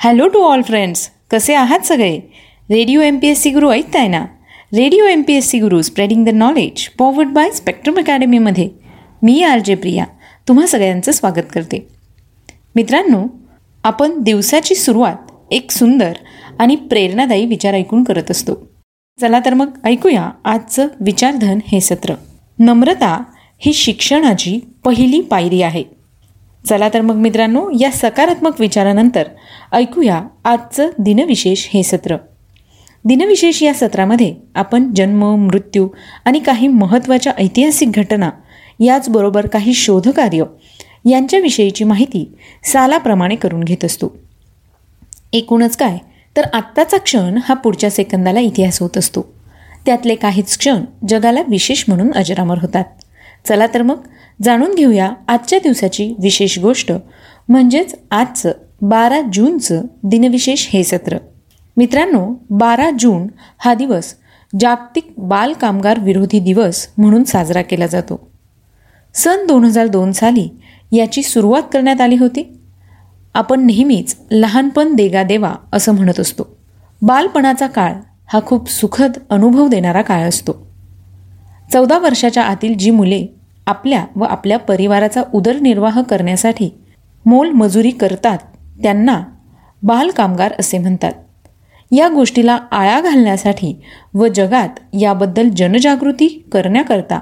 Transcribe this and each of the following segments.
Hello to all friends कसे आहात सगळे? Radio M P S C Guru ऐकताय ना? Radio M P S C Guru spreading the knowledge powered by spectrum अकॅडमीमध्ये मी R J Priya. तुम्हा सगळ्यांचं स्वागत करते. मित्रांनो आपण दिवसाची सुरुवात एक सुंदर आणि प्रेरणादायी विचार ऐकून करत असतो. चला तर मग ऐकूया आजचं विचारधन हे सत्र. नम्रता ही शिक्षणाची पहिली पायरी आहे. चला तर मग मित्रांनो या सकारात्मक विचारानंतर ऐकूया आजचं दिनविशेष हे सत्र. दिनविशेष या सत्रामध्ये आपण जन्म मृत्यू आणि काही महत्त्वाच्या ऐतिहासिक घटना याचबरोबर काही शोधकार्य यांच्याविषयीची माहिती सालाप्रमाणे करून घेत असतो. एकूणच काय? तर आत्ताचा क्षण हा पुढच्या सेकंदाला इतिहास होत असतो. त्यातले काहीच क्षण जगाला विशेष म्हणून अजरामर होतात. चला तर मग जाणून घेऊया आजच्या दिवसाची विशेष गोष्ट म्हणजेच आजचं बारा जूनचं दिनविशेष हे सत्र. मित्रांनो बारा जून हा दिवस जागतिक बाल कामगार विरोधी दिवस म्हणून साजरा केला जातो. सन दोन हजार दोन साली याची सुरुवात करण्यात आली होती. आपण नेहमीच लहानपण देगा देवा असं म्हणत असतो. बालपणाचा काळ हा खूप सुखद अनुभव देणारा काळ असतो. चौदा वर्षाच्या आतील जी मुले आपल्या व आपल्या परिवाराचा उदरनिर्वाह करण्यासाठी मोल मजुरी करतात त्यांना बालकामगार असे म्हणतात. या गोष्टीला आळा घालण्यासाठी व जगात याबद्दल जनजागृती करण्याकरता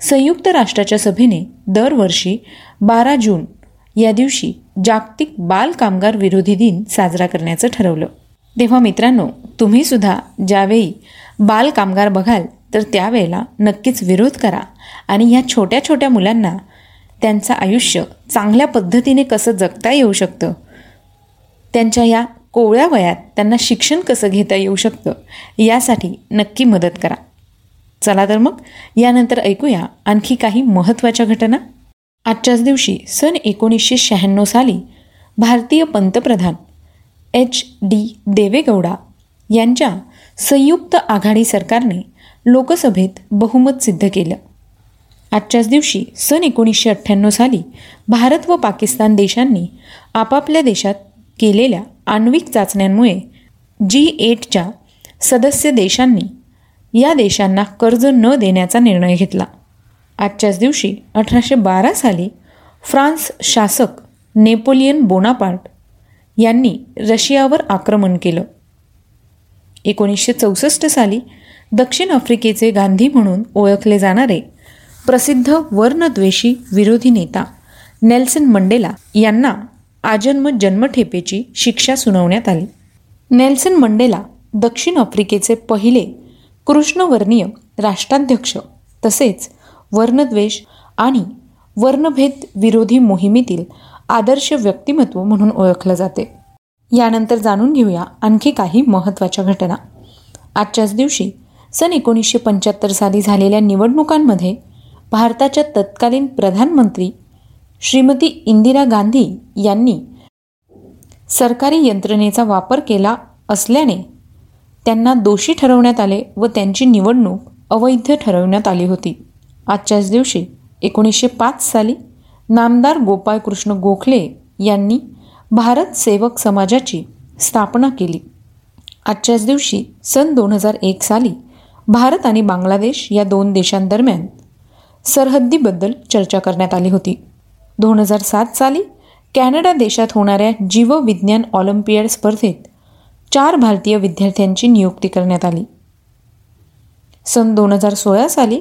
संयुक्त राष्ट्राच्या सभेने दरवर्षी बारा जून या दिवशी जागतिक बालकामगार विरोधी दिन साजरा करण्याचं ठरवलं. तेव्हा मित्रांनो तुम्हीसुद्धा ज्यावेळी बालकामगार बघाल तर त्यावेळेला नक्कीच विरोध करा आणि ह्या छोट्या छोट्या मुलांना त्यांचं आयुष्य चांगल्या पद्धतीने कसं जगता येऊ शकतं? त्यांच्या या कोवळ्या वयात त्यांना शिक्षण कसं घेता येऊ शकतं? यासाठी नक्की मदत करा. चला तर मग यानंतर ऐकूया आणखी काही महत्त्वाच्या घटना. आजच्याच दिवशी सन एकोणीसशे शहाण्णव साली भारतीय पंतप्रधान एच डी देवेगौडा यांच्या संयुक्त आघाडी सरकारने लोकसभेत बहुमत सिद्ध केलं. आजच्याच दिवशी सन एकोणीसशे अठ्ठ्याण्णव साली भारत व पाकिस्तान देशांनी आपापल्या देशात केलेल्या आण्विक चाचण्यांमुळे जी एटच्या सदस्य देशांनी या देशांना कर्ज न देण्याचा निर्णय घेतला. आजच्याच दिवशी अठराशे बारा साली फ्रान्स शासक नेपोलियन बोनापार्ट यांनी रशियावर आक्रमण केलं. एकोणीसशे चौसष्ट साली दक्षिण आफ्रिकेचे गांधी म्हणून ओळखले जाणारे प्रसिद्ध वर्णद्वेषी विरोधी नेता नेल्सन मंडेला यांना आजन्म जन्मठेपेची शिक्षा सुनावण्यात आली. नेल्सन मंडेला दक्षिण आफ्रिकेचे पहिले कृष्णवर्णीय राष्ट्राध्यक्ष तसेच वर्णद्वेष आणि वर्णभेद विरोधी मोहिमेतील आदर्श व्यक्तिमत्व म्हणून ओळखलं जाते. यानंतर जाणून घेऊया आणखी काही महत्त्वाच्या घटना. आजच्याच दिवशी सन एकोणीसशे पंच्याहत्तर साली झालेल्या निवडणुकांमध्ये भारताच्या तत्कालीन प्रधानमंत्री श्रीमती इंदिरा गांधी यांनी सरकारी यंत्रणेचा वापर केला असल्याने त्यांना दोषी ठरवण्यात आले व त्यांची निवडणूक अवैध ठरवण्यात आली होती. आजच्याच दिवशी एकोणीसशे पाच साली नामदार गोपाळकृष्ण गोखले यांनी भारत सेवक समाजाची स्थापना केली. आजच्याच दिवशी सन दोन हजार एक साली भारत आणि बांगलादेश या दोन देशांदरम्यान सरहद्दीबद्दल चर्चा करण्यात आली होती. दोन हजार सात साली कॅनडा देशात होणाऱ्या जीवविज्ञान ऑलिम्पियड स्पर्धेत चार भारतीय विद्यार्थ्यांची नियुक्ती करण्यात आली. सन दोन हजार सोळा साली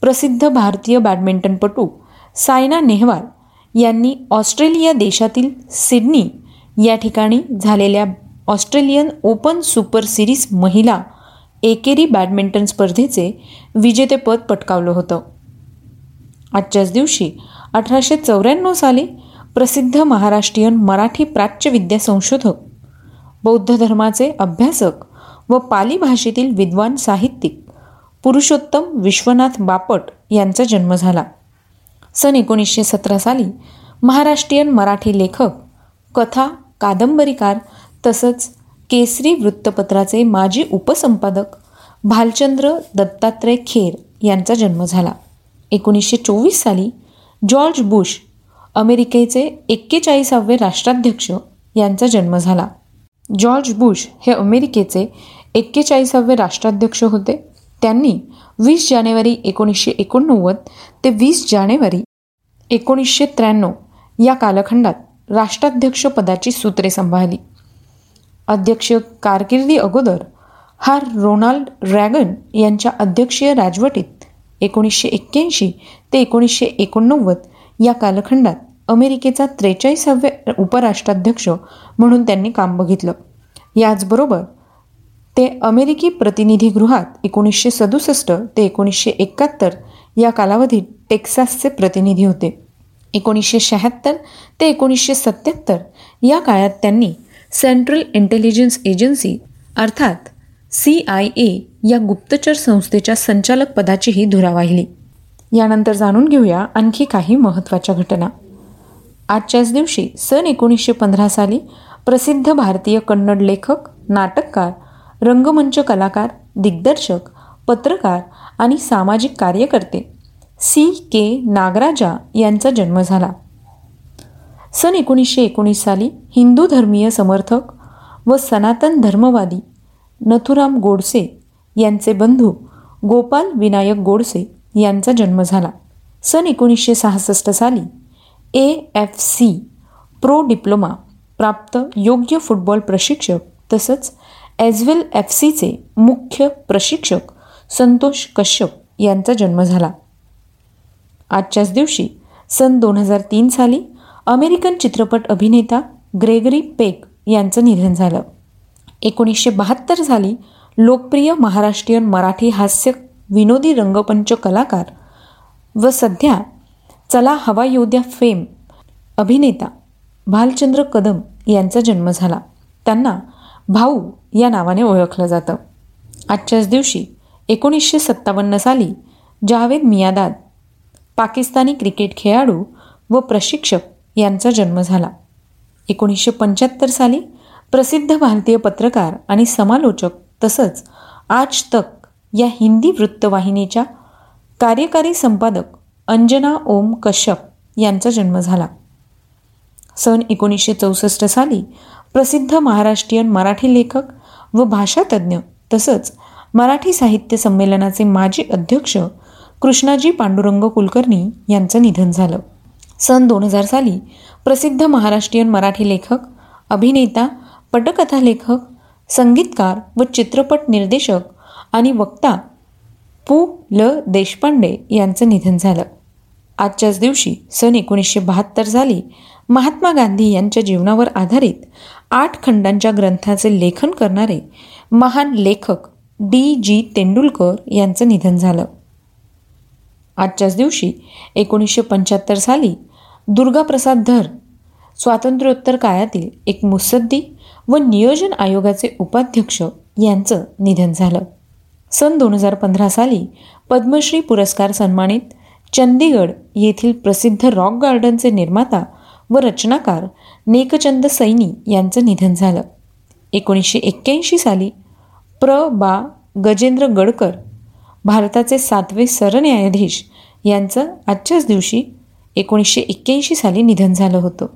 प्रसिद्ध भारतीय बॅडमिंटनपटू सायना नेहवाल यांनी ऑस्ट्रेलिया देशातील सिडनी या ठिकाणी झालेल्या ऑस्ट्रेलियन ओपन सुपर सिरीज महिला एकेरी बॅडमिंटन स्पर्धेचे विजेतेपद पटकावलं होतं. आजच्याच दिवशी अठराशे चौऱ्याण्णव साली प्रसिद्ध महाराष्ट्रीयन मराठी प्राच्यविद्या संशोधक बौद्ध धर्माचे अभ्यासक व पाली भाषेतील विद्वान साहित्यिक पुरुषोत्तम विश्वनाथ बापट यांचा जन्म झाला. सन एकोणीसशे सतरा साली महाराष्ट्रीयन मराठी लेखक कथा कादंबरीकार तसंच केसरी वृत्तपत्राचे माजी उपसंपादक भालचंद्र दत्तात्रय खेर यांचा जन्म झाला. एकोणीसशे चोवीस साली जॉर्ज बुश अमेरिकेचे एक्केचाळीसावे राष्ट्राध्यक्ष यांचा जन्म झाला. जॉर्ज बुश हे अमेरिकेचे एक्केचाळीसावे राष्ट्राध्यक्ष होते. त्यांनी वीस जानेवारी एकोणीसशे एकोणनव्वद ते वीस जानेवारी एकोणीसशे त्र्याण्णव या कालखंडात राष्ट्राध्यक्षपदाची सूत्रे सांभाळली. अध्यक्ष कारकिर्दी अगोदर हा रोनाल्ड रॅगन यांच्या अध्यक्षीय राजवटीत एकोणीसशे एक्क्याऐंशी ते एकोणीसशे एकोणनव्वद या कालखंडात अमेरिकेचा त्रेचाळीसाव्या उपराष्ट्राध्यक्ष म्हणून त्यांनी काम बघितलं. याचबरोबर ते अमेरिकी प्रतिनिधीगृहात एकोणीसशे सदुसष्ट ते एकोणीसशे एकाहत्तर या कालावधीत टेक्सासचे प्रतिनिधी होते. एकोणीसशे शहात्तर ते एकोणीसशे सत्याहत्तर या काळात त्यांनी सेंट्रल इंटेलिजन्स एजन्सी अर्थात सी आय ए या गुप्तचर संस्थेच्या संचालक पदाचीही धुरा वाहिली यानंतर जाणून घेऊया आणखी काही महत्त्वाच्या घटना. आजच्याच दिवशी सन एकोणीसशे पंधरा साली प्रसिद्ध भारतीय कन्नड लेखक नाटककार रंगमंच कलाकार दिग्दर्शक पत्रकार आणि सामाजिक कार्यकर्ते सी के नागराजा यांचा जन्म झाला. सन एकोणीसशे एकोणीस साली हिंदू धर्मीय समर्थक व सनातन धर्मवादी नथुराम गोडसे यांचे बंधू गोपाल विनायक गोडसे यांचा जन्म झाला. सन एकोणीसशे सहासष्ट साली A F C pro diploma प्राप्त योग्य फुटबॉल प्रशिक्षक तसंच एजवेल एफ सीचे मुख्य प्रशिक्षक संतोष कश्यप यांचा जन्म झाला. आजच्याच दिवशी सन दोन हजार तीन साली अमेरिकन चित्रपट अभिनेता ग्रेगरी पेक यांचं निधन झालं. एकोणीसशे बहात्तर साली लोकप्रिय महाराष्ट्रीयन मराठी हास्य विनोदी रंगपंच कलाकार व सध्या चला हवा योद्या फेम अभिनेता भालचंद्र कदम यांचा जन्म झाला. त्यांना भाऊ या नावाने ओळखलं जातं. आजच्याच दिवशी एकोणीसशे सत्तावन्न साली जावेद मियादाद पाकिस्तानी क्रिकेट खेळाडू व प्रशिक्षक यांचा जन्म झाला. एकोणीसशे पंच्याहत्तर साली प्रसिद्ध भारतीय पत्रकार आणि समालोचक तसंच आज तक या हिंदी वृत्तवाहिनीच्या कार्यकारी संपादक अंजना ओम कश्यप यांचा जन्म झाला. सन एकोणीसशे चौसष्ट साली प्रसिद्ध महाराष्ट्रीयन मराठी लेखक व भाषातज्ञ तसंच मराठी साहित्य संमेलनाचे माजी अध्यक्ष कृष्णाजी पांडुरंग कुलकर्णी यांचं निधन झालं. सन दोन हजार साली प्रसिद्ध महाराष्ट्रीयन मराठी लेखक अभिनेता पटकथा लेखक संगीतकार व चित्रपट निर्देशक आणि वक्ता पु. ल. देशपांडे यांचं निधन झालं. आजच्याच दिवशी सन एकोणीसशे बहात्तर साली महात्मा गांधी यांच्या जीवनावर आधारित आठ खंडांच्या ग्रंथाचे लेखन करणारे महान लेखक डी. जी. तेंडुलकर यांचं निधन झालं. आजच्याच दिवशी एकोणीसशे पंच्याहत्तर साली दुर्गाप्रसाद धर स्वातंत्र्योत्तर काळातील एक मुसद्दी व नियोजन आयोगाचे उपाध्यक्ष यांचं निधन झालं. सन दोन हजार पंधरा साली पद्मश्री पुरस्कार सन्मानित चंदीगड येथील प्रसिद्ध रॉक गार्डनचे निर्माता व रचनाकार नेकचंद सैनी यांचं निधन झालं. एकोणीसशे एक्क्याऐंशी साली प्र. बा. गजेंद्र गडकर भारताचे सातवे सरन्यायाधीश यांचं आजच्याच दिवशी एकोणीसशे एक्क्याऐंशी साली निधन झालं होतं.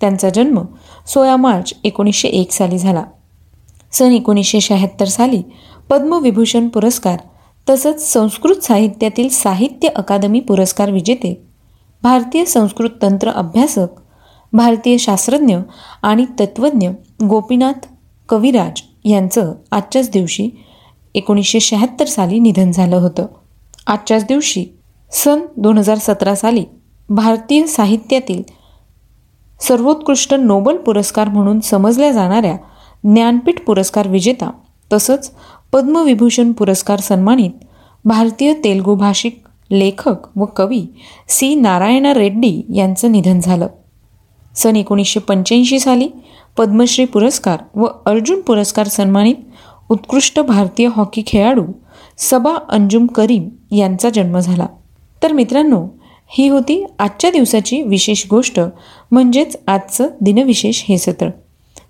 त्यांचा जन्म सोळा मार्च एकोणीसशे एक साली झाला. सन एकोणीसशे शहात्तर साली पद्मविभूषण पुरस्कार तसंच संस्कृत साहित्यातील साहित्य अकादमी पुरस्कार विजेते भारतीय संस्कृत तंत्र अभ्यासक भारतीय शास्त्रज्ञ आणि तत्त्वज्ञ गोपीनाथ कविराज यांचं आजच्याच दिवशी एकोणीसशे शहात्तर साली निधन झालं होतं. आजच्याच दिवशी सन दोन हजार सतरा साली भारतीय साहित्यातील सर्वोत्कृष्ट नोबल पुरस्कार म्हणून समजल्या जाणाऱ्या ज्ञानपीठ पुरस्कार विजेता तसंच पद्मविभूषण पुरस्कार सन्मानित भारतीय तेलगू भाषिक लेखक व कवी सी. नारायण रेड्डी यांचं निधन झालं. सन एकोणीसशे पंच्याऐंशी साली पद्मश्री पुरस्कार व अर्जुन पुरस्कार सन्मानित उत्कृष्ट भारतीय हॉकी खेळाडू सबा अंजुम करीम यांचा जन्म झाला. तर मित्रांनो ही होती आजच्या दिवसाची विशेष गोष्ट म्हणजेच आजचं दिनविशेष हे सत्र.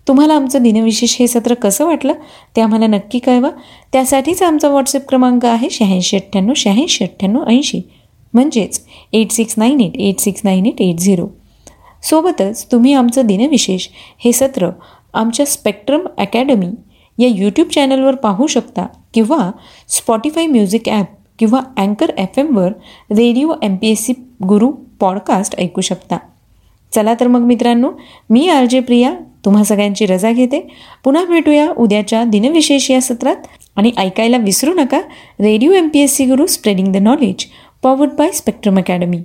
तुम्हाला आमचं दिनविशेष हे सत्र कसं वाटलं ते आम्हाला नक्की कळवा. त्यासाठीच आमचा व्हॉट्सअप क्रमांक आहे शहाऐंशी अठ्ठ्याण्णव शहाऐंशी अठ्ठ्याण्णव ऐंशी. म्हणजेच eight six nine eight eight six nine eight eight zero सोबतच तुम्ही आमचं दिनविशेष हे सत्र आमच्या स्पेक्ट्रम अकॅडमी या यूट्यूब चॅनलवर पाहू शकता किंवा स्पॉटीफाय म्युझिक ॲप किंवा अँकर F एमवर radio M P S C Guru podcast ऐकू शकता. चला तर मग मित्रांनो मी आर जे प्रिया तुम्हा सगळ्यांची रजा घेते. पुन्हा भेटूया उद्याच्या दिनविशेष या सत्रात. आणि ऐकायला विसरू नका radio M P S C Guru spreading the knowledge powered by Spectrum Academy